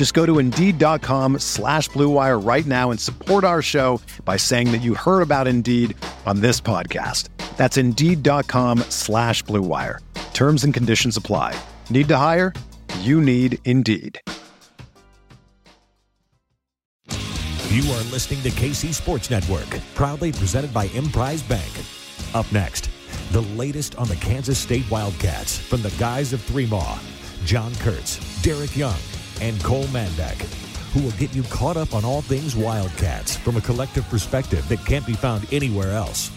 Just go to Indeed.com slash BlueWire right now and support our show by saying that you heard about Indeed on this podcast. That's Indeed.com slash BlueWire. Terms and conditions apply. Need to hire? You need Indeed. You are listening to KC Sports Network, proudly presented by Emprise Bank. Up next, the latest on the Kansas State Wildcats from the guys of Three Maw, John Kurtz, Derek Young, and Cole Manbeck, who will get you caught up on all things Wildcats from a collective perspective that can't be found anywhere else.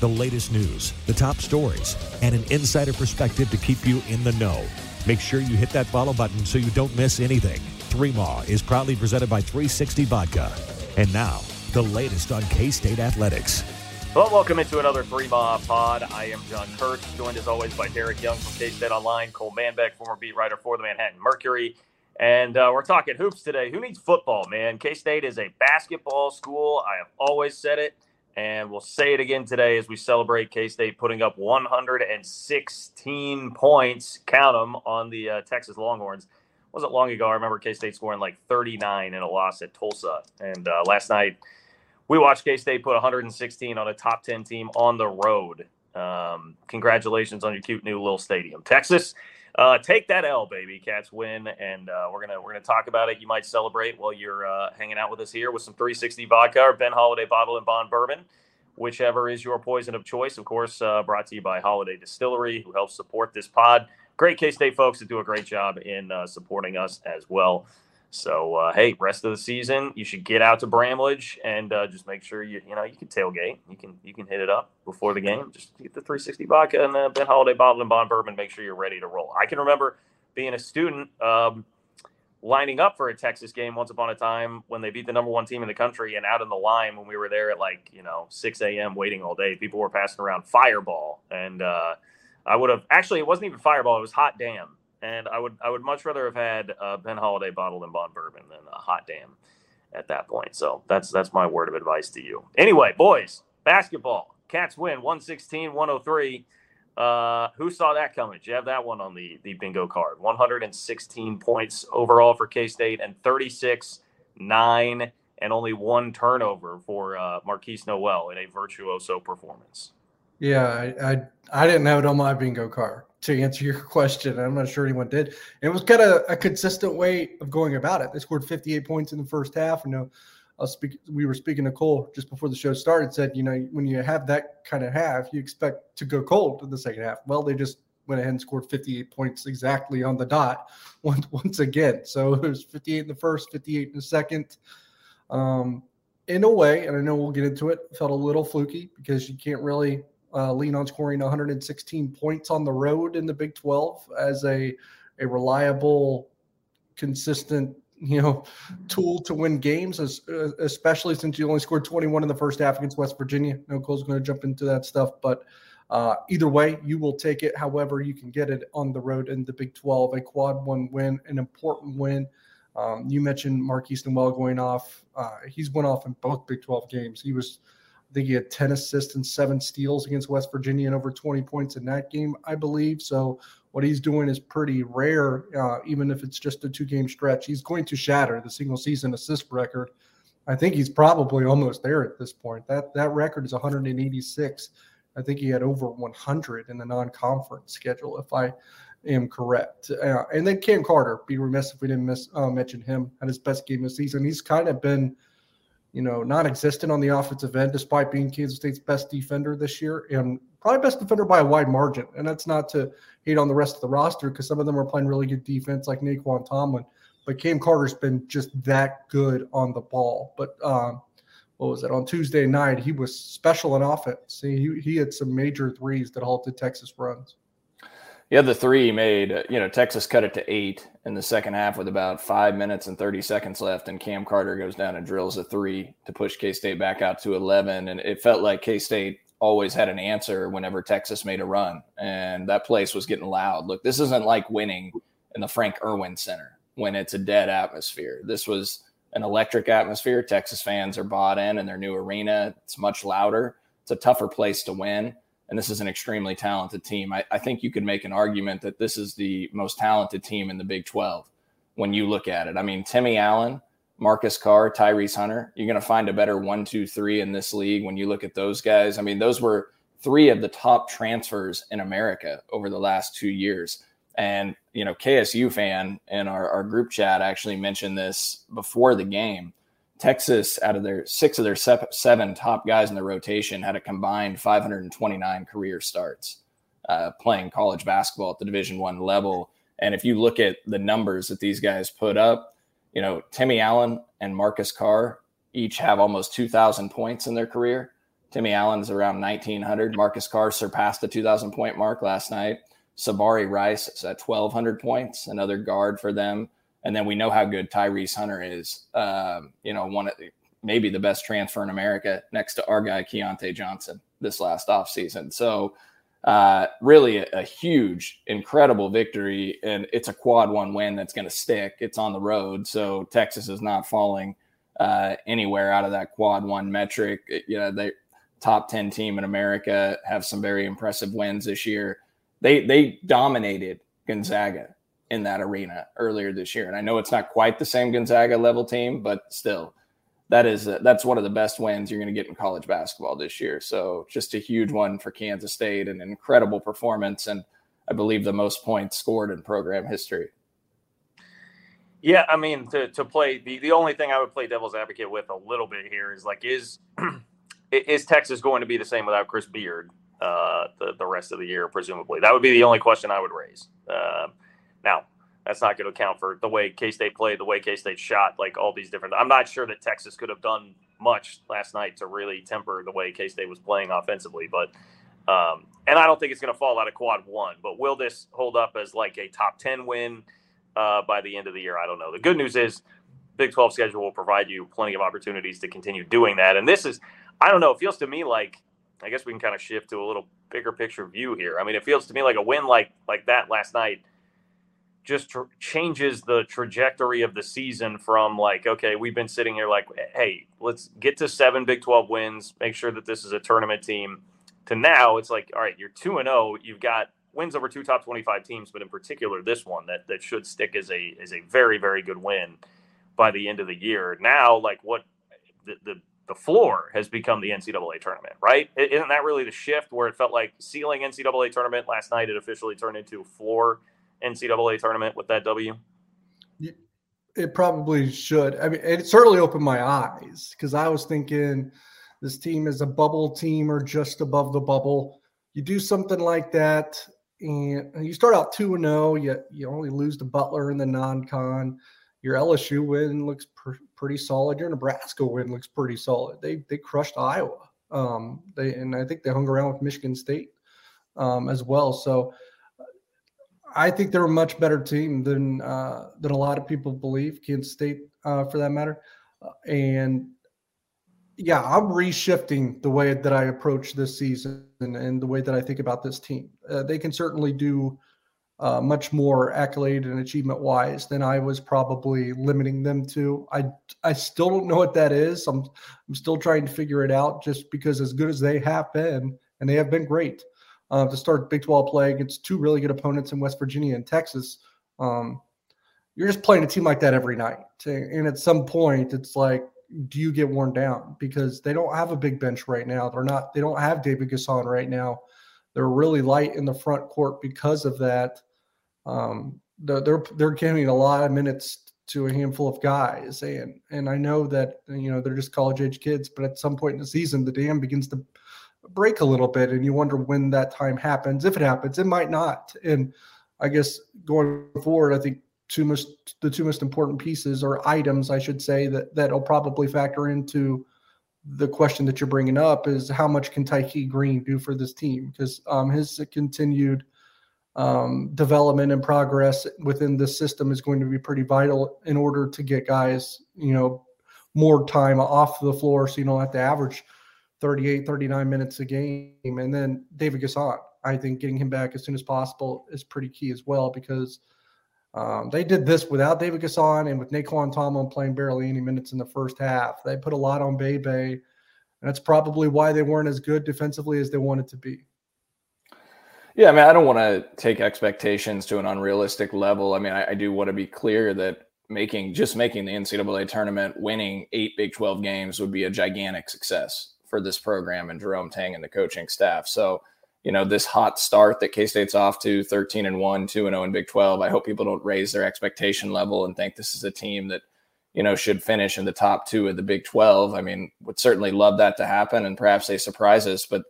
The latest news, the top stories, and an insider perspective to keep you in the know. Make sure you hit that follow button so you don't miss anything. Three Maw is proudly presented by 360 Vodka. And now, the latest on K State Athletics. Well, welcome into another Three Maw Pod. I am John Kurtz, joined as always by Derek Young from K State Online, Cole Manbeck, former beat writer for the Manhattan Mercury. And uh, we're talking hoops today. Who needs football, man? K State is a basketball school. I have always said it, and we'll say it again today as we celebrate K State putting up 116 points, count them, on the uh, Texas Longhorns wasn't long ago. I remember K State scoring like 39 in a loss at Tulsa. And uh, last night, we watched K State put 116 on a top 10 team on the road. Um, congratulations on your cute new little stadium, Texas. Uh, take that L, baby. Cats win, and uh, we're gonna we're gonna talk about it. You might celebrate while you're uh, hanging out with us here with some 360 vodka or Ben Holladay bottled in bond bourbon, whichever is your poison of choice. Of course, uh, brought to you by Holladay Distillery, who helps support this pod great K State folks that do a great job in uh, supporting us as well. So uh, hey, rest of the season, you should get out to Bramlage and uh, just make sure you you know you can tailgate, you can you can hit it up before the game. Just get the 360 vodka and the Ben Holladay bottled in bond bourbon. Make sure you're ready to roll. I can remember being a student. Um, lining up for a Texas game once upon a time when they beat the number one team in the country and out in the line when we were there at like, you know, 6 a.m. waiting all day. People were passing around fireball. And uh, I would have actually it wasn't even Fireball; it was Hot Damn, and I would I would much rather have had a Ben Holladay bottled in Bond Bourbon than a Hot Damn at that point. So that's that's my word of advice to you. Anyway, boys, basketball. Cats win 116 103. Uh, who saw that coming? You have that one on the, the bingo card? 116 points overall for K State and 36 9 and only one turnover for uh, Markquis Nowell in a virtuoso performance. Yeah, I, I, I didn't have it on my bingo card to answer your question. I'm not sure anyone did. It was kind of a consistent way of going about it. They scored 58 points in the first half. You know, I was speak, we were speaking to Cole just before the show started. Said you know when you have that kind of half, you expect to go cold in the second half. Well, they just went ahead and scored 58 points exactly on the dot once once again. So it was 58 in the first, 58 in the second. Um, in a way, and I know we'll get into it, felt a little fluky because you can't really uh, lean on scoring 116 points on the road in the Big 12 as a a reliable, consistent you know tool to win games, as, uh, especially since you only scored 21 in the first half against West Virginia. No, Cole's going to jump into that stuff, but uh, either way, you will take it. However, you can get it on the road in the Big 12, a quad one win, an important win. Um, you mentioned Markquis Nowell going off. Uh, he's went off in both Big 12 games. He was I think he had 10 assists and seven steals against West Virginia and over 20 points in that game, I believe. So what he's doing is pretty rare, uh, even if it's just a two game stretch. He's going to shatter the single season assist record. I think he's probably almost there at this point. That that record is 186. I think he had over 100 in the non-conference schedule, if I am correct. Uh, and then Cam Carter, be remiss if we didn't miss, uh, mention him at his best game of the season. He's kind of been – you know, non-existent on the offensive end, despite being Kansas State's best defender this year and probably best defender by a wide margin. And that's not to hate on the rest of the roster because some of them are playing really good defense, like Nae'Qwan Tomlin. But Cam Carter's been just that good on the ball. But um, what was it on Tuesday night? He was special in offense. He he had some major threes that halted Texas runs. Yeah, other three made, uh, you know, Texas cut it to eight in the second half with about five minutes and 30 seconds left. And Cam Carter goes down and drills a three to push K State back out to 11. And it felt like K State always had an answer whenever Texas made a run. And that place was getting loud. Look, this isn't like winning in the Frank Erwin Center when it's a dead atmosphere. This was an electric atmosphere. Texas fans are bought in in their new arena. It's much louder, it's a tougher place to win and this is an extremely talented team. I, I, think you could make an argument that this is the most talented team in the Big 12 when you look at it. I mean, Timmy Allen, Marcus Carr, Tyrese Hunter, you're going to find a better one, two, three in this league when you look at those guys. I mean, those were three of the top transfers in America over the last two years. And, you know, KSU fan in our, our group chat actually mentioned this before the game Texas, out of their six of their seven top guys in the rotation, had a combined 529 career starts uh, playing college basketball at the Division One level. And if you look at the numbers that these guys put up, you know Timmy Allen and Marcus Carr each have almost 2,000 points in their career. Timmy Allen is around 1,900. Marcus Carr surpassed the 2,000 point mark last night. Sir'Jabari Rice is at 1,200 points, another guard for them. And then we know how good Tyrese Hunter is. Um, you know, one of the, maybe the best transfer in America next to our guy Keyontae Johnson this last offseason. So uh, really a, a, huge, incredible victory. And it's a quad one win that's going to stick. It's on the road. So Texas is not falling uh, anywhere out of that quad one metric. You know, they top 10 team in America have some very impressive wins this year. They, they dominated Gonzaga in that arena earlier this year. And I know it's not quite the same Gonzaga level team, but still, that is a, that's one of the best wins you're going to get in college basketball this year. So just a huge one for Kansas State, an incredible performance, and I believe the most points scored in program history. Yeah, I mean to, to play the, the only thing I would play devil's advocate with a little bit here is like is is Texas going to be the same without Chris Beard uh, the the rest of the year? Presumably, that would be the only question I would raise. Uh, now, that's not going to account for the way K State played, the way K State shot, like all these different. I'm not sure that Texas could have done much last night to really temper the way K State was playing offensively, but. Um, and I don't think it's going to fall out of quad one, but will this hold up as like a top 10 win uh, by the end of the year? I don't know. The good news is Big 12 schedule will provide you plenty of opportunities to continue doing that. And this is, I don't know, it feels to me like, I guess we can kind of shift to a little bigger picture view here. I mean, it feels to me like a win like like that last night just tr- changes the trajectory of the season from like, okay, we've been sitting here like, hey, let's get to seven Big 12 wins, make sure that this is a tournament team, to now it's like, all right, you're 2 and 0, you've got wins over two top 25 teams, but in particular this one that that should stick as a as a very very good win by the end of the year. Now, like what the the, the floor has become the NCAA tournament, right? Isn't that really the shift where it felt like ceiling NCAA tournament last night? It officially turned into floor NCAA tournament with that W? It probably should. I mean, it certainly opened my eyes because I was thinking this team is a bubble team or just above the bubble. You do something like that, and you start out two and zero. Oh, you you only lose to Butler in the non-con. Your LSU win looks pr- pretty solid. Your Nebraska win looks pretty solid. They they crushed Iowa. Um, they and I think they hung around with Michigan State um, as well. So I think they're a much better team than uh, than a lot of people believe. Kansas State, uh, for that matter, uh, and yeah, I'm reshifting the way that I approach this season and, and the way that I think about this team. Uh, they can certainly do uh, much more accolade and achievement wise than I was probably limiting them to. I I still don't know what that is. I'm I'm still trying to figure it out. Just because as good as they have been, and they have been great uh, to start Big 12 play against two really good opponents in West Virginia and Texas. Um, you're just playing a team like that every night. And at some point, it's like, do you get worn down? Because they don't have a big bench right now. They're not, they don't have David N'Guessan right now. They're really light in the front court because of that. Um, they're, they're, they're giving a lot of minutes to a handful of guys, and and I know that you know they're just college age kids, but at some point in the season, the dam begins to break a little bit, and you wonder when that time happens. If it happens, it might not. And I guess going forward, I think two most the two most important pieces or items, I should say, that that'll probably factor into the question that you're bringing up is how much can Tykei Greene do for this team? Because um, his continued um, development and progress within this system is going to be pretty vital in order to get guys, you know, more time off the floor so you don't have to average 38, 39 minutes a game. And then David N'Guessan, I think getting him back as soon as possible is pretty key as well because um, they did this without David N'Guessan and with Nae'Qwan Tomlin playing barely any minutes in the first half. They put a lot on Bebe, and that's probably why they weren't as good defensively as they wanted to be. Yeah, I mean, I don't want to take expectations to an unrealistic level. I mean, I, I do want to be clear that making just making the NCAA tournament, winning eight Big 12 games would be a gigantic success for this program and Jerome Tang and the coaching staff. So, you know, this hot start that K State's off to 13 and 1, 2 and 0 in Big 12, I hope people don't raise their expectation level and think this is a team that, you know, should finish in the top two of the Big 12. I mean, would certainly love that to happen and perhaps they surprise us, but,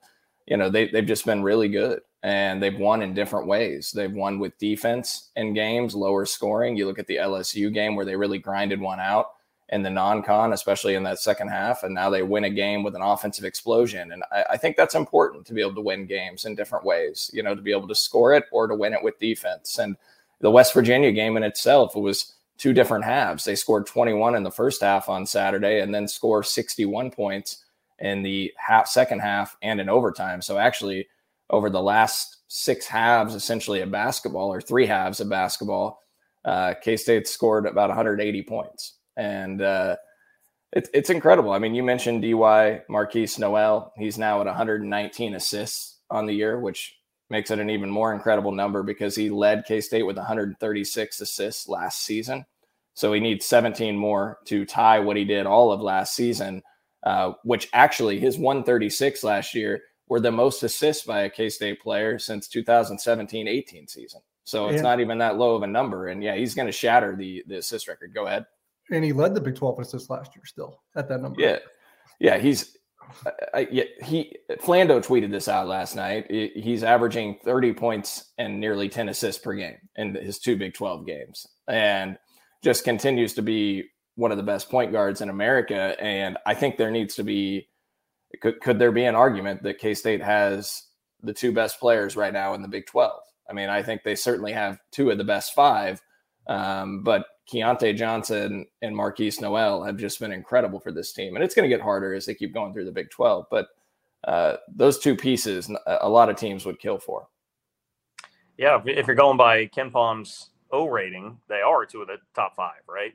you know, they, they've just been really good and they've won in different ways. They've won with defense in games, lower scoring. You look at the LSU game where they really grinded one out in the non-con, especially in that second half. And now they win a game with an offensive explosion. And I, I, think that's important to be able to win games in different ways, you know, to be able to score it or to win it with defense. And the West Virginia game in itself, it was two different halves. They scored 21 in the first half on Saturday and then score 61 points in the half second half and in overtime. So actually over the last six halves, essentially of basketball or three halves of basketball, uh, K-State scored about 180 points and uh, it's it's incredible. I mean, you mentioned Dy Markquis Nowell. He's now at 119 assists on the year, which makes it an even more incredible number because he led K State with 136 assists last season. So he needs 17 more to tie what he did all of last season, uh, which actually his 136 last year were the most assists by a K State player since 2017 18 season. So it's yeah. not even that low of a number. And yeah, he's going to shatter the, the assist record. Go ahead and he led the Big 12 assists last year still at that number. Yeah. Yeah. He's, I, yeah, he, Flando tweeted this out last night. He's averaging 30 points and nearly 10 assists per game in his two Big 12 games and just continues to be one of the best point guards in America. And I think there needs to be, could, could there be an argument that K State has the two best players right now in the Big 12? I mean, I think they certainly have two of the best five. Um, but Keyontae Johnson and Markquis Nowell have just been incredible for this team. And it's going to get harder as they keep going through the Big 12. But uh, those two pieces, a lot of teams would kill for. Yeah, if you're going by KenPom's O rating, they are two of the top five, right?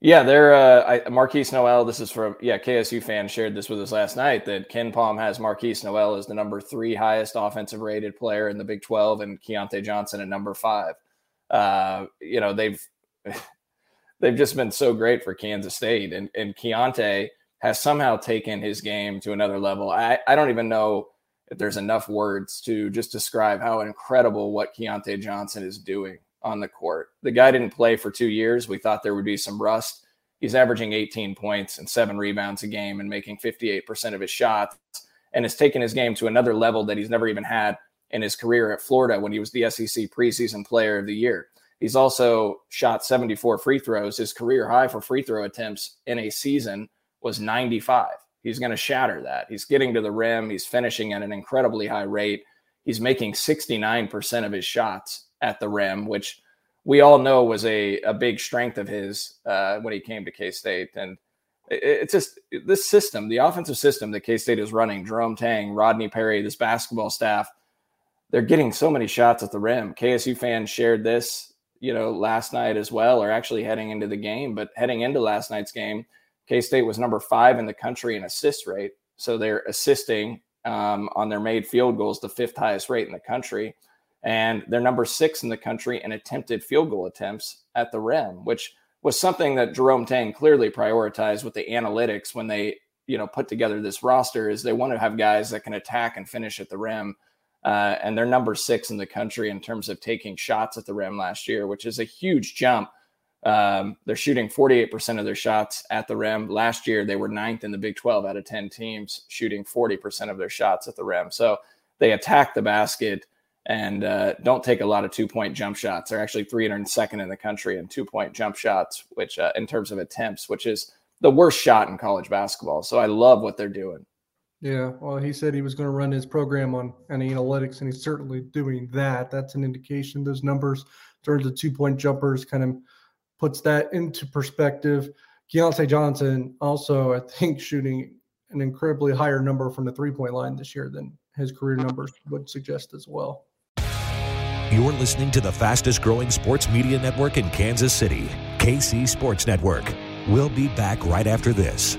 Yeah, they're uh, I, Markquis Nowell. This is from yeah, KSU fan shared this with us last night that KenPom has Markquis Nowell as the number three highest offensive rated player in the Big 12 and Keyontae Johnson at number five uh, you know, they've they've just been so great for Kansas State. And and Keyontae has somehow taken his game to another level. I, I don't even know if there's enough words to just describe how incredible what Keyontae Johnson is doing on the court. The guy didn't play for two years. We thought there would be some rust. He's averaging 18 points and seven rebounds a game and making 58% of his shots and has taken his game to another level that he's never even had in his career at Florida when he was the SEC preseason player of the year. He's also shot 74 free throws. His career high for free throw attempts in a season was 95. He's going to shatter that. He's getting to the rim. He's finishing at an incredibly high rate. He's making 69% of his shots at the rim, which we all know was a, a big strength of his uh, when he came to K State. And it, it's just this system, the offensive system that K State is running, Jerome Tang, Rodney Perry, this basketball staff – they're getting so many shots at the rim. KSU fans shared this, you know, last night as well, or actually heading into the game. But heading into last night's game, K State was number five in the country in assist rate. So they're assisting um, on their made field goals, the fifth highest rate in the country. And they're number six in the country in attempted field goal attempts at the rim, which was something that Jerome Tang clearly prioritized with the analytics when they, you know, put together this roster is they want to have guys that can attack and finish at the rim Uh, and they're number six in the country in terms of taking shots at the rim last year, which is a huge jump. Um, they're shooting 48% of their shots at the rim. Last year, they were ninth in the Big 12 out of 10 teams, shooting 40% of their shots at the rim. So they attack the basket and uh, don't take a lot of two point jump shots. They're actually 302nd in the country in two point jump shots, which uh, in terms of attempts, which is the worst shot in college basketball. So I love what they're doing. Yeah, well, he said he was going to run his program on analytics, and he's certainly doing that. That's an indication. Those numbers, terms of two point jumpers, kind of puts that into perspective. Keyontae Johnson also, I think, shooting an incredibly higher number from the three point line this year than his career numbers would suggest as well. You're listening to the fastest growing sports media network in Kansas City, KC Sports Network. We'll be back right after this.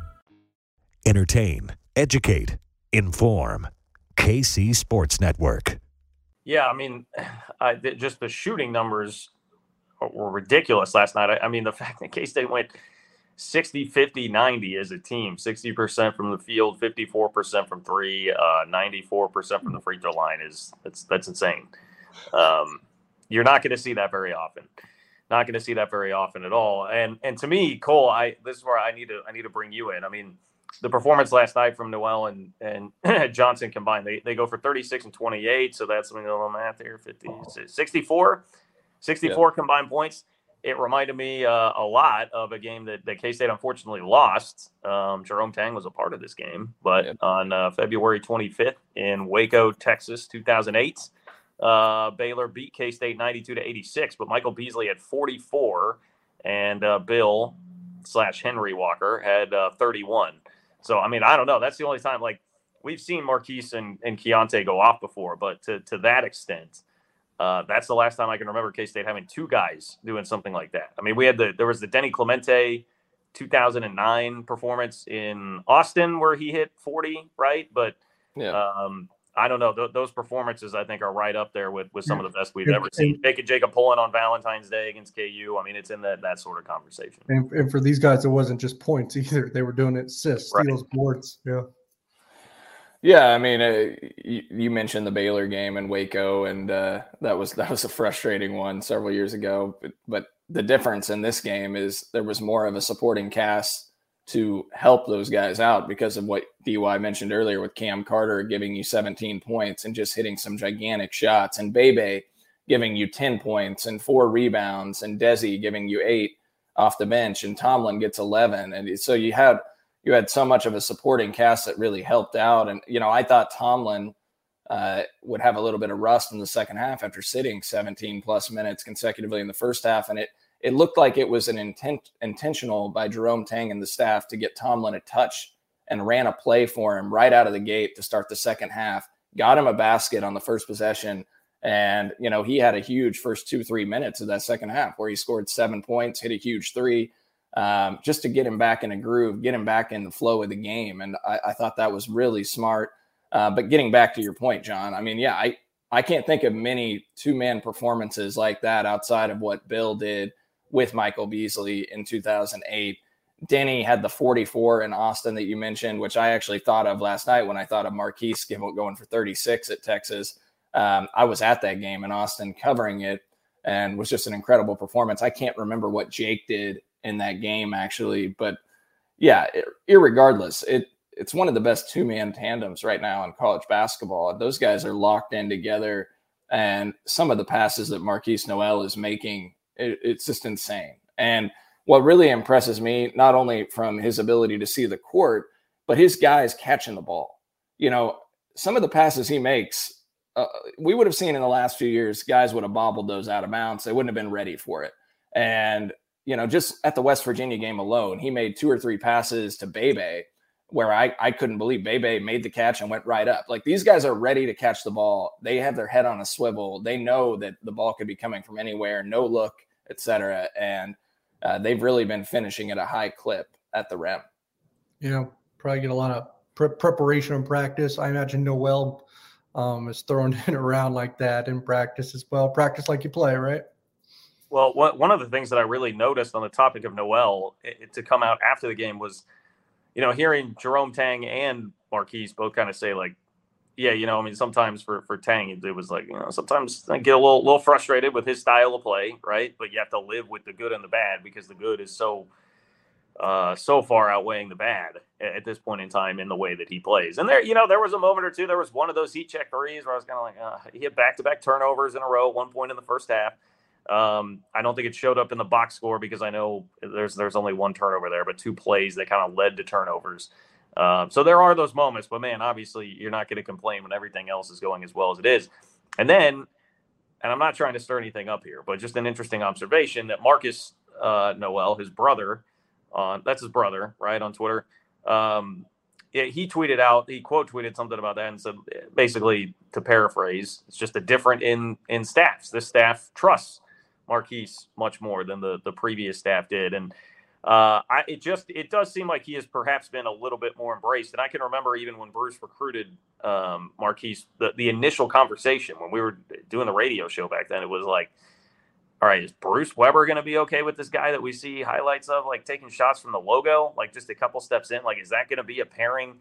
Entertain, educate, inform. KC Sports Network. Yeah, I mean, I, just the shooting numbers were ridiculous last night. I, I mean, the fact that K State went 60, 50, 90 as a team 60% from the field, 54% from three, uh, 94% from the free throw line is that's, that's insane. Um, you're not going to see that very often. Not going to see that very often at all. And and to me, Cole, I this is where I need to I need to bring you in. I mean, the performance last night from Nowell and and Johnson combined, they, they go for 36 and 28. So that's something a little math here 50, 64, 64 yeah. combined points. It reminded me uh, a lot of a game that, that K State unfortunately lost. Um, Jerome Tang was a part of this game, but yeah. on uh, February 25th in Waco, Texas, 2008, uh, Baylor beat K State 92 to 86, but Michael Beasley had 44, and uh, Bill slash Henry Walker had uh, 31. So I mean, I don't know. That's the only time like we've seen Markquis and, and Keyontae go off before, but to to that extent, uh, that's the last time I can remember K State having two guys doing something like that. I mean, we had the there was the Denny Clemente 2009 performance in Austin where he hit 40, right? But yeah. um, I don't know. Th- those performances, I think, are right up there with, with some of the best we've ever seen. Jake and Jacob Pullen on Valentine's Day against KU. I mean, it's in that that sort of conversation. And, and for these guys, it wasn't just points either. They were doing it assists, right. steals, boards. Yeah. Yeah, I mean, uh, you, you, mentioned the Baylor game in Waco, and uh, that was that was a frustrating one several years ago. But, but the difference in this game is there was more of a supporting cast to help those guys out because of what DY mentioned earlier with Cam Carter giving you 17 points and just hitting some gigantic shots, and Bebe giving you 10 points and four rebounds, and Desi giving you eight off the bench, and Tomlin gets 11. And so you had you had so much of a supporting cast that really helped out. And you know, I thought Tomlin uh, would have a little bit of rust in the second half after sitting 17 plus minutes consecutively in the first half, and it it looked like it was an intent intentional by Jerome Tang and the staff to get Tomlin a touch and ran a play for him right out of the gate to start the second half. Got him a basket on the first possession, And, you know, he had a huge first two, three minutes of that second half where he scored seven points, hit a huge three, um, just to get him back in a groove, get him back in the flow of the game. And I, I thought that was really smart. Uh, but getting back to your point, John, I mean, yeah, I, I can't think of many two man performances like that outside of what Bill did with Michael Beasley in 2008. Denny had the 44 in Austin that you mentioned, which I actually thought of last night when I thought of Markquis going for 36 at Texas. Um, I was at that game in Austin covering it and was just an incredible performance. I can't remember what Jake did in that game actually, but yeah, it, irregardless, it it's one of the best two man tandems right now in college basketball. Those guys are locked in together, and some of the passes that Markquis Nowell is making, it, it's just insane. And what really impresses me, not only from his ability to see the court, but his guys catching the ball. You know, some of the passes he makes uh, we would have seen in the last few years, guys would have bobbled those out of bounds. They wouldn't have been ready for it. And, you know, just at the West Virginia game alone, he made two or three passes to Bebe where I, I couldn't believe Bebe made the catch and went right up. Like these guys are ready to catch the ball. They have their head on a swivel. They know that the ball could be coming from anywhere, no look, etc. And uh, they've really been finishing at a high clip at the rim. Yeah, probably get a lot of pre- preparation and practice. I imagine Nowell um, is throwing it around like that in practice as well. Practice like you play, right? Well, one of the things that I really noticed on the topic of Nowell it, to come out after the game was, you know, hearing Jerome Tang and Markquis both kind of say like, yeah, you know, I mean, sometimes for for Tang, it was like, you know, sometimes I get a little little frustrated with his style of play, right? But you have to live with the good and the bad because the good is so uh, so far outweighing the bad at this point in time in the way that he plays. And there, you know, there was a moment or two. There was one of those heat check threes where I was kind of like, uh, he had back to back turnovers in a row at one point in the first half. Um, I don't think it showed up in the box score because I know there's there's only one turnover there, but two plays that kind of led to turnovers. Um, so there are those moments, but man, obviously you're not going to complain when everything else is going as well as it is. And then, and I'm not trying to stir anything up here, but just an interesting observation that Marcus uh, Nowell, his brother, on that's his brother, right, on Twitter. Um, yeah, he tweeted out, he quote tweeted something about that and said, basically, to paraphrase, it's just a different in in staffs. This staff trusts Markquis much more than the the previous staff did, and uh, I it just it does seem like he has perhaps been a little bit more embraced. And I can remember even when Bruce recruited um, Markquis, the the initial conversation when we were doing the radio show back then, it was like all right, is Bruce Weber going to be okay with this guy that we see highlights of, like taking shots from the logo, like just a couple steps in? Like, is that going to be a pairing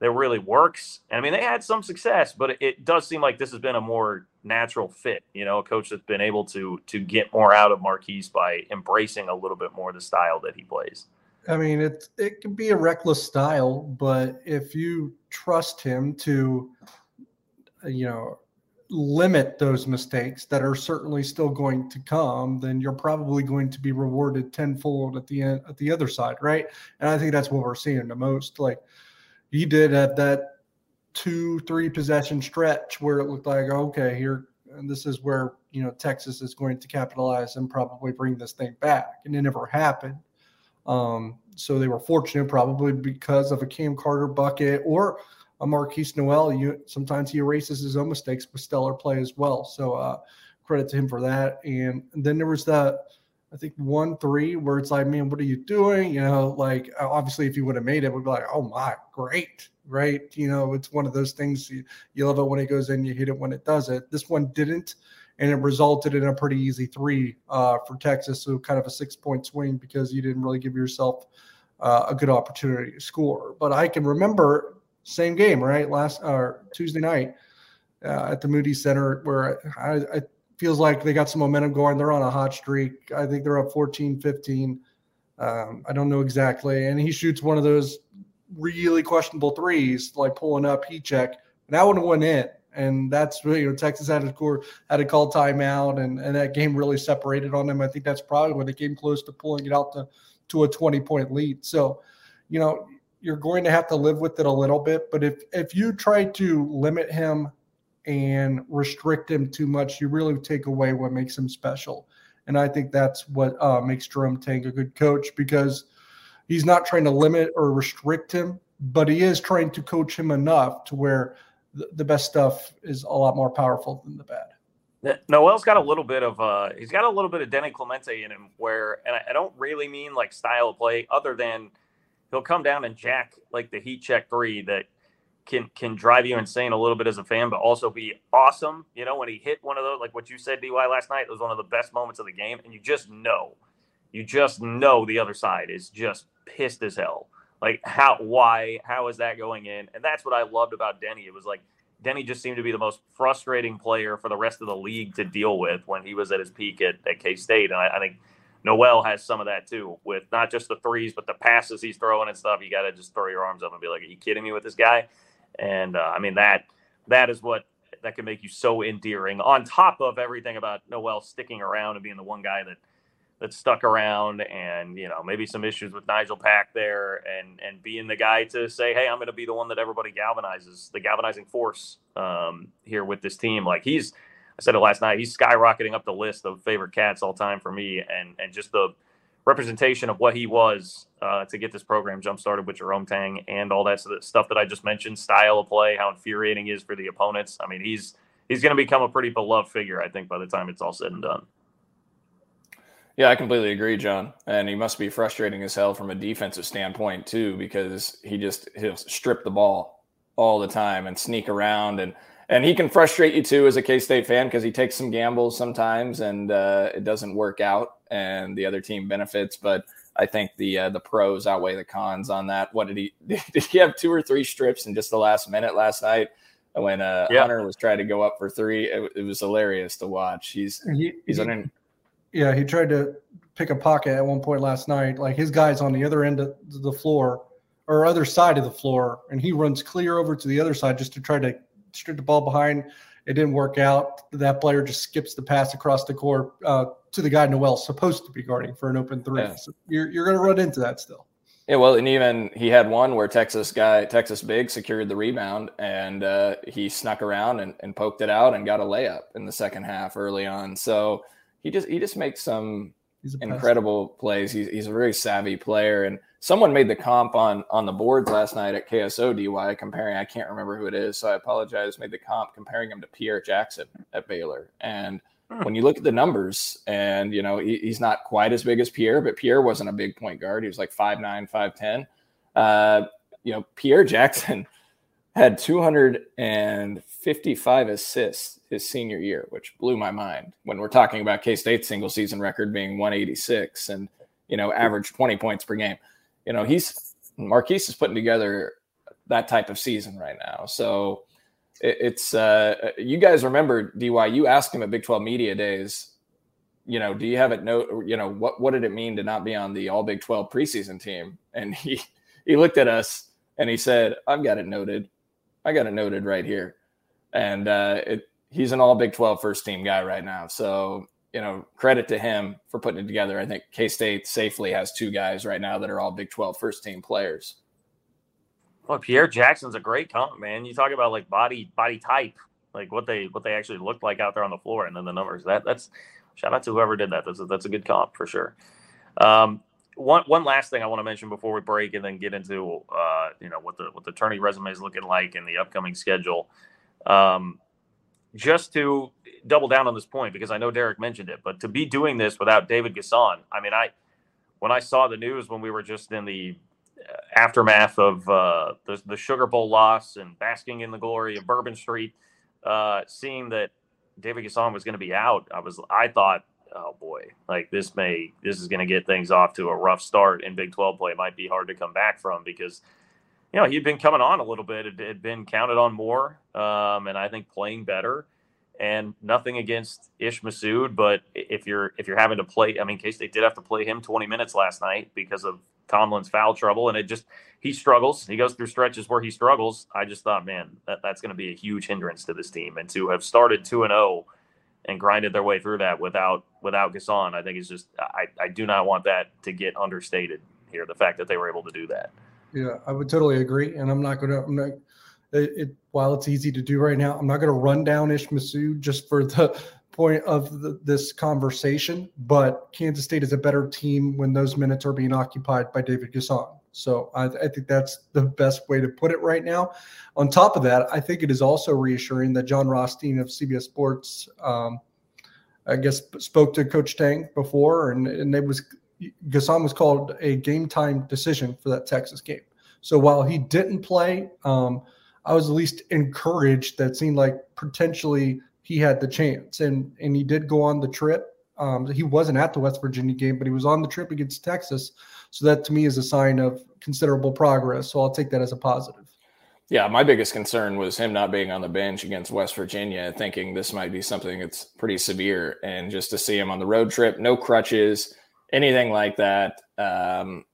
that really works? And I mean, they had some success, but it, it, does seem like this has been a more natural fit. You know, a coach that's been able to to get more out of Markquis by embracing a little bit more the style that he plays. I mean, it it can be a reckless style, but if you trust him to, you know, limit those mistakes that are certainly still going to come, then you're probably going to be rewarded tenfold at the end at the other side, right? And I think that's what we're seeing the most. Like he did at that two, three possession stretch where it looked like, okay, here this is where you know Texas is going to capitalize and probably bring this thing back, and it never happened. Um, so they were fortunate, probably because of a Cam Carter bucket or a Markquis Nowell. you sometimes he erases his own mistakes with stellar play as well. So uh, credit to him for that. And then there was that I think one three where it's like, man, what are you doing? You know, like obviously if you would have made it, we'd be like, oh my, great, right? You know, it's one of those things you, you love it when it goes in, you hate it when it does it. This one didn't, and it resulted in a pretty easy three uh, for Texas, so kind of a six point swing because you didn't really give yourself uh, a good opportunity to score. But I can remember same game, right? Last or uh, Tuesday night uh, at the Moody Center, where I, I feels like they got some momentum going. They're on a hot streak. I think they're up 14, 15. Um, I don't know exactly. And he shoots one of those really questionable threes, like pulling up heat check. And that one went in. And that's really, you know, Texas had to score, had to call timeout, and, and that game really separated on them. I think that's probably when they came close to pulling it out to, to a 20 point lead. So, you know, you're going to have to live with it a little bit. But if if you try to limit him and restrict him too much, you really take away what makes him special. And I think that's what uh, makes Jerome Tang a good coach because he's not trying to limit or restrict him, but he is trying to coach him enough to where the, the best stuff is a lot more powerful than the bad. Nowell's got a little bit of uh, he's got a little bit of Denny Clemente in him, where and I, I don't really mean like style of play, other than he'll come down and jack like the heat check three that can can drive you insane a little bit as a fan, but also be awesome. You know, when he hit one of those, like what you said, DY last night, it was one of the best moments of the game, and you just know, you just know the other side is just pissed as hell. Like how, why, how is that going in? And that's what I loved about Denny. It was like Denny just seemed to be the most frustrating player for the rest of the league to deal with when he was at his peak at, at K State, and I, I think Nowell has some of that too, with not just the threes, but the passes he's throwing and stuff. You got to just throw your arms up and be like, "Are you kidding me with this guy?" And uh, I mean that that is what that can make you so endearing. On top of everything about Nowell sticking around and being the one guy that that stuck around, and you know maybe some issues with Nigel Pack there, and and being the guy to say, hey, I'm going to be the one that everybody galvanizes, the galvanizing force um, here with this team. Like he's, I said it last night, he's skyrocketing up the list of favorite cats all time for me, and and just the representation of what he was uh, to get this program jump started with Jerome Tang and all that stuff that I just mentioned, style of play, how infuriating he is for the opponents. I mean, he's he's going to become a pretty beloved figure, I think, by the time it's all said and done. Yeah, I completely agree, John. And he must be frustrating as hell from a defensive standpoint too, because he just he'll strip the ball all the time and sneak around and and he can frustrate you too as a K State fan because he takes some gambles sometimes and uh, it doesn't work out and the other team benefits. But I think the uh, the pros outweigh the cons on that. What did he did he have two or three strips in just the last minute last night when uh, yeah. Hunter was trying to go up for three? It, it was hilarious to watch. He's he, he's he, an, yeah. He tried to pick a pocket at one point last night. Like his guys on the other end of the floor or other side of the floor, and he runs clear over to the other side just to try to strip the ball behind. It didn't work out. That player just skips the pass across the court uh, to the guy Nowell supposed to be guarding for an open three. Yeah. So you're you're going to run into that still. Yeah, well, and even he had one where Texas guy, Texas big, secured the rebound and uh, he snuck around and, and poked it out and got a layup in the second half early on. So he just he just makes some incredible plays. He's, he's a very savvy player. And someone made the comp on on the boards last night at KSO DY comparing. I can't remember who it is, so I apologize. Made the comp comparing him to Pierre Jackson at Baylor and when you look at the numbers, and you know he, he's not quite as big as Pierre, but Pierre wasn't a big point guard. He was like five nine, five ten. Uh, you know, Pierre Jackson had 255 assists his senior year, which blew my mind. When we're talking about K State's single season record being 186 and you know average 20 points per game, you know he's Markquis is putting together that type of season right now. So it's uh, you guys remember DY. You asked him at Big Twelve Media Days. You know, do you have it note? You know, what what did it mean to not be on the All Big Twelve preseason team? And he he looked at us and he said, "I've got it noted. I got it noted right here." And uh, it, he's an All Big 12 first team guy right now. So you know, credit to him for putting it together. I think K State safely has two guys right now that are all Big 12 first team players. Well, Pierre Jackson's a great comp, man. You talk about like body body type, like what they what they actually looked like out there on the floor, and then the numbers. That that's shout out to whoever did that. That's a, that's a good comp for sure. Um, one one last thing I want to mention before we break, and then get into uh, you know what the what the tourney resume is looking like in the upcoming schedule. Um, just to double down on this point because I know Derek mentioned it, but to be doing this without David N'Guessan, I mean, I when I saw the news when we were just in the aftermath of uh, the, the Sugar Bowl loss and basking in the glory of Bourbon Street, uh, seeing that David N'Guessan was going to be out, I was I thought, oh boy, like this may this is going to get things off to a rough start in Big 12 play. It might be hard to come back from because you know he'd been coming on a little bit, it had been counted on more, um, and I think playing better. And nothing against Ish Massoud, but if you're if you're having to play, I mean, K State did have to play him 20 minutes last night because of Tomlin's foul trouble, and it just he struggles. He goes through stretches where he struggles. I just thought, man, that, that's going to be a huge hindrance to this team, and to have started two and zero oh and grinded their way through that without without N'Guessan, I think is just I, I do not want that to get understated here. The fact that they were able to do that. Yeah, I would totally agree, and I'm not going to. I'm not. It, it, while it's easy to do right now, I'm not going to run down Ish just for the point of the, this conversation, but Kansas State is a better team when those minutes are being occupied by David N'Guessan. So I, I, think that's the best way to put it right now. On top of that, I think it is also reassuring that Jon Rothstein of CBS Sports um, I guess spoke to Coach Tang before, and and it was N'Guessan was called a game time decision for that Texas game. So while he didn't play, um, I was at least encouraged that seemed like potentially he had the chance, and and he did go on the trip. Um, he wasn't at the West Virginia game, but he was on the trip against Texas. So that to me is a sign of considerable progress. So I'll take that as a positive. Yeah, my biggest concern was him not being on the bench against West Virginia, thinking this might be something that's pretty severe. And just to see him on the road trip, no crutches, anything like that, um,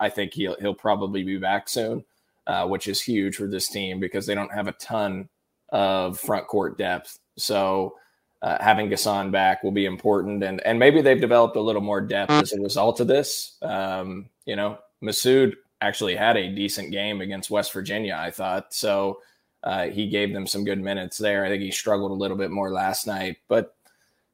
I think he'll he'll probably be back soon, uh, which is huge for this team because they don't have a ton of front court depth. So uh, having N'Guessan back will be important, and and maybe they've developed a little more depth as a result of this. Um, you know, Massoud actually had a decent game against West Virginia, I thought. So uh, he gave them some good minutes there. I think he struggled a little bit more last night, but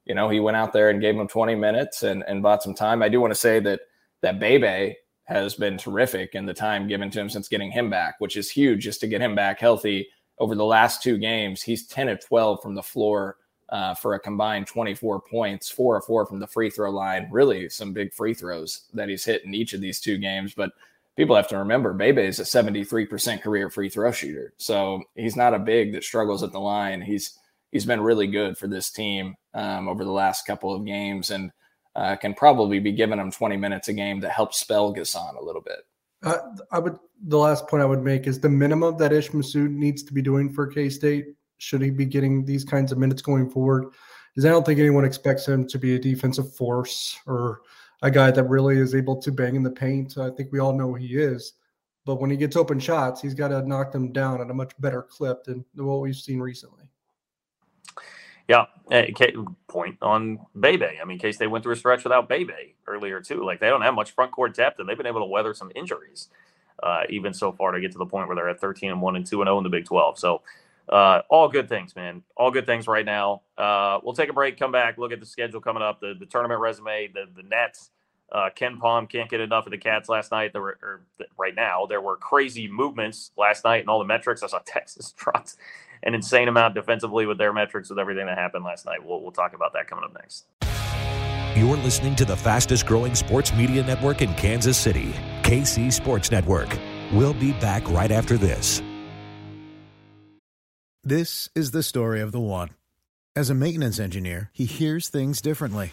you know he went out there and gave them 20 minutes and, and bought some time. I do want to say that that Bebe has been terrific in the time given to him since getting him back, which is huge just to get him back healthy. Over the last two games, he's 10 of 12 from the floor uh, for a combined 24 points, four of four from the free throw line. Really, some big free throws that he's hit in each of these two games. But people have to remember Bebe is a 73% career free throw shooter. So he's not a big that struggles at the line. He's he's been really good for this team um, over the last couple of games and uh, can probably be giving him 20 minutes a game to help spell N'Guessan a little bit. Uh, I would the last point I would make is the minimum that Ish Massoud needs to be doing for K State should he be getting these kinds of minutes going forward is I don't think anyone expects him to be a defensive force or a guy that really is able to bang in the paint. I think we all know he is. But when he gets open shots, he's got to knock them down at a much better clip than what we've seen recently. Yeah, point on Bebe. I mean, K State went through a stretch without Bebe earlier too. Like they don't have much front court depth, and they've been able to weather some injuries, uh, even so far to get to the point where they're at 13 and one and two and zero oh in the Big 12. So, uh, all good things, man. All good things right now. Uh, we'll take a break, come back, look at the schedule coming up, the the tournament resume, the the Nets uh, Palm can't get enough of the Cats last night. There were or, right now there were crazy movements last night and all the metrics. I saw Texas dropped an insane amount defensively with their metrics with everything that happened last night. We'll we'll talk about that coming up next. You're listening to the fastest growing sports media network in Kansas City, KC Sports Network. We'll be back right after this. This is the story of the one. As a maintenance engineer, he hears things differently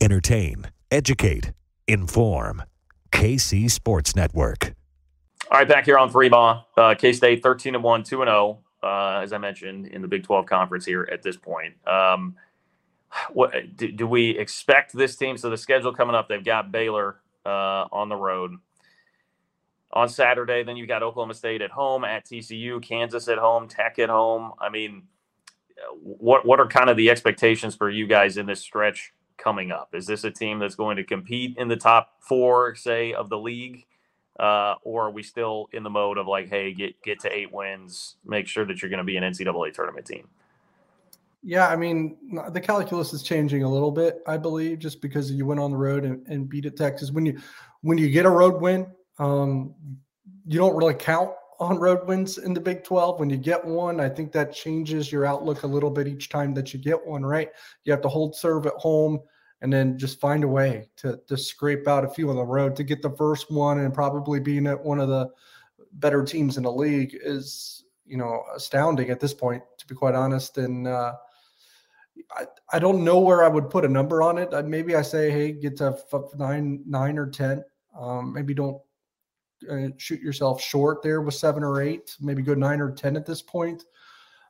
entertain, educate, inform. KC Sports Network. All right, back here on three ball. Uh, K State 13 and 1, 2 and 0, uh, as I mentioned in the Big 12 conference here at this point. Um, what do, do, we expect this team? So the schedule coming up, they've got Baylor uh, on the road on Saturday. Then you've got Oklahoma State at home, at TCU, Kansas at home, Tech at home. I mean, what what are kind of the expectations for you guys in this stretch coming up? Is this a team that's going to compete in the top four, say, of the league? Uh, or are we still in the mode of like, hey, get get to eight wins, make sure that you're going to be an NCAA tournament team? Yeah, I mean, the calculus is changing a little bit, I believe, just because you went on the road and, and beat at Texas. When you when you get a road win, um, you don't really count on road wins in the Big 12. When you get one, I think that changes your outlook a little bit each time that you get one, right? You have to hold serve at home and then just find a way to, to scrape out a few on the road to get the first one and probably being at one of the better teams in the league is, you know, astounding at this point, to be quite honest. And, uh, I, I don't know where I would put a number on it. Maybe I say, hey, get to nine, nine or ten. Um, maybe don't uh, shoot yourself short there with seven or eight. Maybe go nine or ten at this point.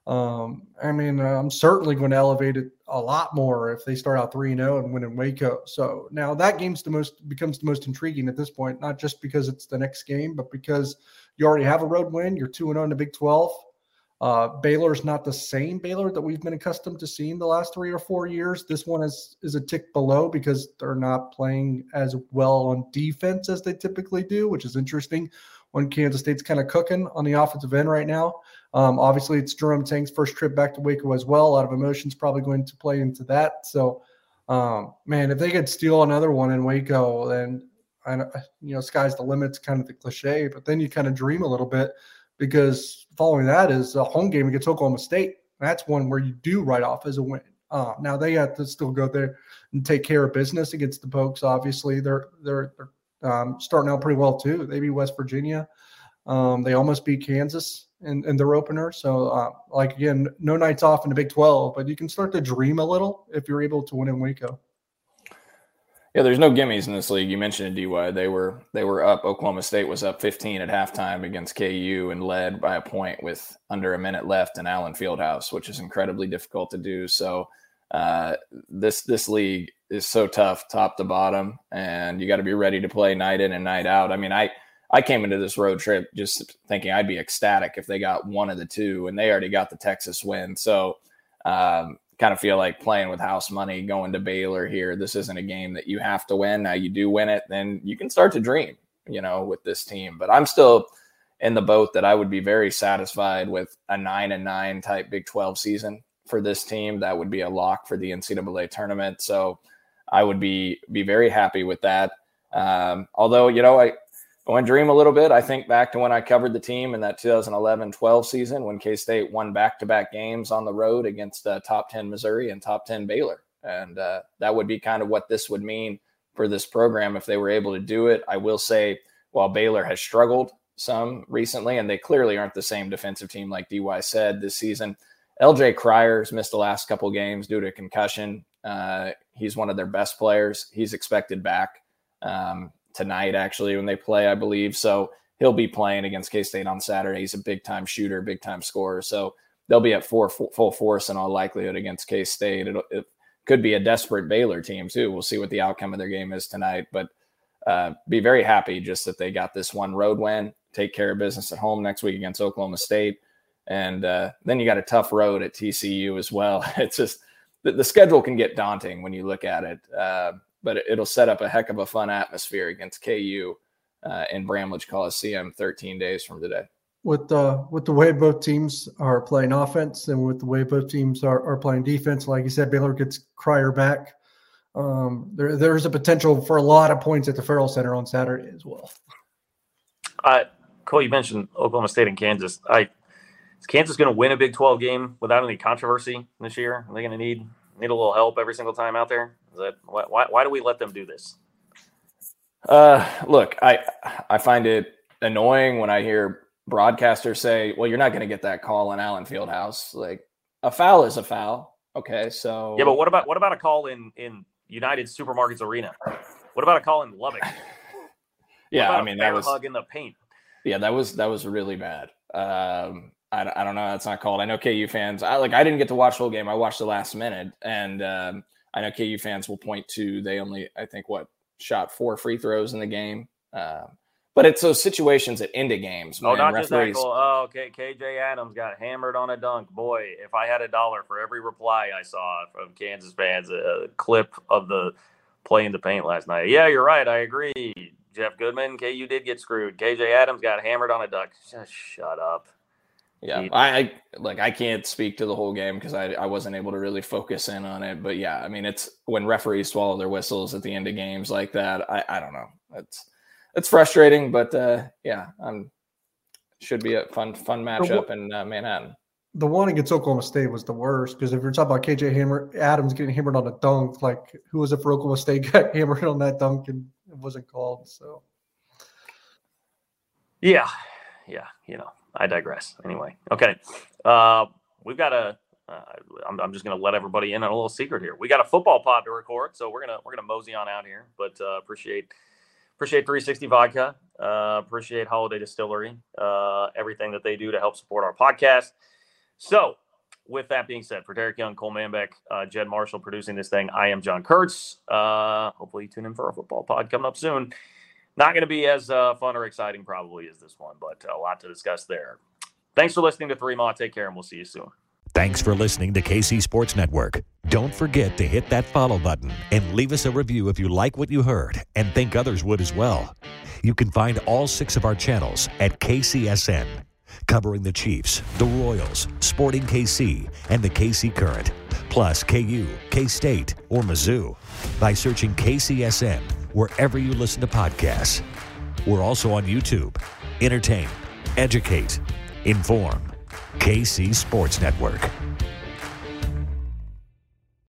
Um, I mean, uh, I'm certainly going to elevate it a lot more if they start out three and zero oh and win in Waco. So now that game's the most becomes the most intriguing at this point, not just because it's the next game, but because you already have a road win. You're two and zero oh in the Big Twelve. Uh, Baylor's not the same Baylor that we've been accustomed to seeing the last three or four years. This one is is a tick below because they're not playing as well on defense as they typically do, which is interesting. When Kansas State's kind of cooking on the offensive end right now. Um, obviously, it's Jerome Tang's first trip back to Waco as well. A lot of emotions probably going to play into that. So, um, man, if they could steal another one in Waco, then I, you know, sky's the limits, kind of the cliche, but then you kind of dream a little bit because following that is a home game against Oklahoma State. That's one where you do write off as a win. Uh, now they have to still go there and take care of business against the Pokes. Obviously, they're they're, they're um, starting out pretty well too. They beat West Virginia. Um, they almost beat Kansas in, in their opener. So, uh, like again, no nights off in the Big Twelve, but you can start to dream a little if you're able to win in Waco. Yeah, there's no gimmies in this league. You mentioned it, DY. They were they were up. Oklahoma State was up 15 at halftime against KU and led by a point with under a minute left in Allen Fieldhouse, which is incredibly difficult to do. So uh, this this league is so tough, top to bottom, and you got to be ready to play night in and night out. I mean, I I came into this road trip just thinking I'd be ecstatic if they got one of the two, and they already got the Texas win. So um, kind of feel like playing with house money, going to Baylor here. This isn't a game that you have to win. Now you do win it, then you can start to dream, you know, with this team. But I'm still in the boat that I would be very satisfied with a nine and nine type Big 12 season for this team. That would be a lock for the NCAA tournament. So I would be be very happy with that. Um, although, you know, I Go and dream a little bit. I think back to when I covered the team in that 2011 12 season when K State won back to back games on the road against uh, top 10 Missouri and top 10 Baylor. And uh, that would be kind of what this would mean for this program if they were able to do it. I will say, while Baylor has struggled some recently, and they clearly aren't the same defensive team like DY said this season, LJ Cryer's missed the last couple games due to concussion. Uh, he's one of their best players. He's expected back. Um, tonight, actually, when they play, I believe. So he'll be playing against K State on Saturday. He's a big time shooter, big time scorer. So they'll be at four, full force in all likelihood against K State. It could be a desperate Baylor team, too. We'll see what the outcome of their game is tonight. But uh, be very happy just that they got this one road win, take care of business at home next week against Oklahoma State. And uh, then you got a tough road at TCU as well. It's just the, the schedule can get daunting when you look at it. Uh, but it'll set up a heck of a fun atmosphere against KU uh, in Bramlage Coliseum 13 days from today. With uh, with the way both teams are playing offense and with the way both teams are, are playing defense, like you said, Baylor gets Cryer back. Um, there there's a potential for a lot of points at the Ferrell Center on Saturday as well. Uh, Cole, you mentioned Oklahoma State and Kansas. I is Kansas going to win a Big 12 game without any controversy this year? Are they going to need need a little help every single time out there? Is that why? Why do we let them do this? Uh, look, I I find it annoying when I hear broadcasters say, "Well, you're not going to get that call in Allen Fieldhouse." Like a foul is a foul. Okay, so yeah, but what about what about a call in in United Supermarkets Arena? What about a call in Lubbock? yeah, I mean that was hug in the paint. Yeah, that was that was really bad. Um, I, I don't know. That's not called. I know KU fans. I like. I didn't get to watch the whole game. I watched the last minute, and um, I know KU fans will point to they only, I think, what shot four free throws in the game. Um, but it's those situations that end of games. Oh, not referees... just that goal. Oh, okay. KJ Adams got hammered on a dunk. Boy, if I had a dollar for every reply I saw from Kansas fans, a clip of the play in the paint last night. Yeah, you're right. I agree. Jeff Goodman, KU did get screwed. KJ Adams got hammered on a dunk. Just shut up. Yeah, I, I like I can't speak to the whole game because I I wasn't able to really focus in on it. But yeah, I mean it's when referees swallow their whistles at the end of games like that. I I don't know. It's it's frustrating, but uh, yeah, um, should be a fun fun matchup in uh, Manhattan. The one against Oklahoma State was the worst because if you're talking about KJ Hammer Adams getting hammered on a dunk, like who was it for Oklahoma State got hammered on that dunk and it wasn't called. So Yeah, yeah. You know, I digress. Anyway, okay. Uh, we've got a. Uh, I'm, I'm just going to let everybody in on a little secret here. We got a football pod to record, so we're gonna we're gonna mosey on out here. But uh, appreciate appreciate 360 Vodka. Uh, appreciate Holladay Distillery. Uh, everything that they do to help support our podcast. So, with that being said, for Derek Young, Cole Manbeck, uh, Jed Marshall producing this thing, I am John Kurtz. Uh, hopefully, you tune in for our football pod coming up soon. Not going to be as uh, fun or exciting, probably, as this one, but a lot to discuss there. Thanks for listening to Three Ma. Take care, and we'll see you soon. Thanks for listening to KC Sports Network. Don't forget to hit that follow button and leave us a review if you like what you heard and think others would as well. You can find all six of our channels at KCSN, covering the Chiefs, the Royals, Sporting KC, and the KC Current, plus KU, K State, or Mizzou by searching KCSN wherever you listen to podcasts. We're also on YouTube. Entertain, educate, inform. KC Sports Network.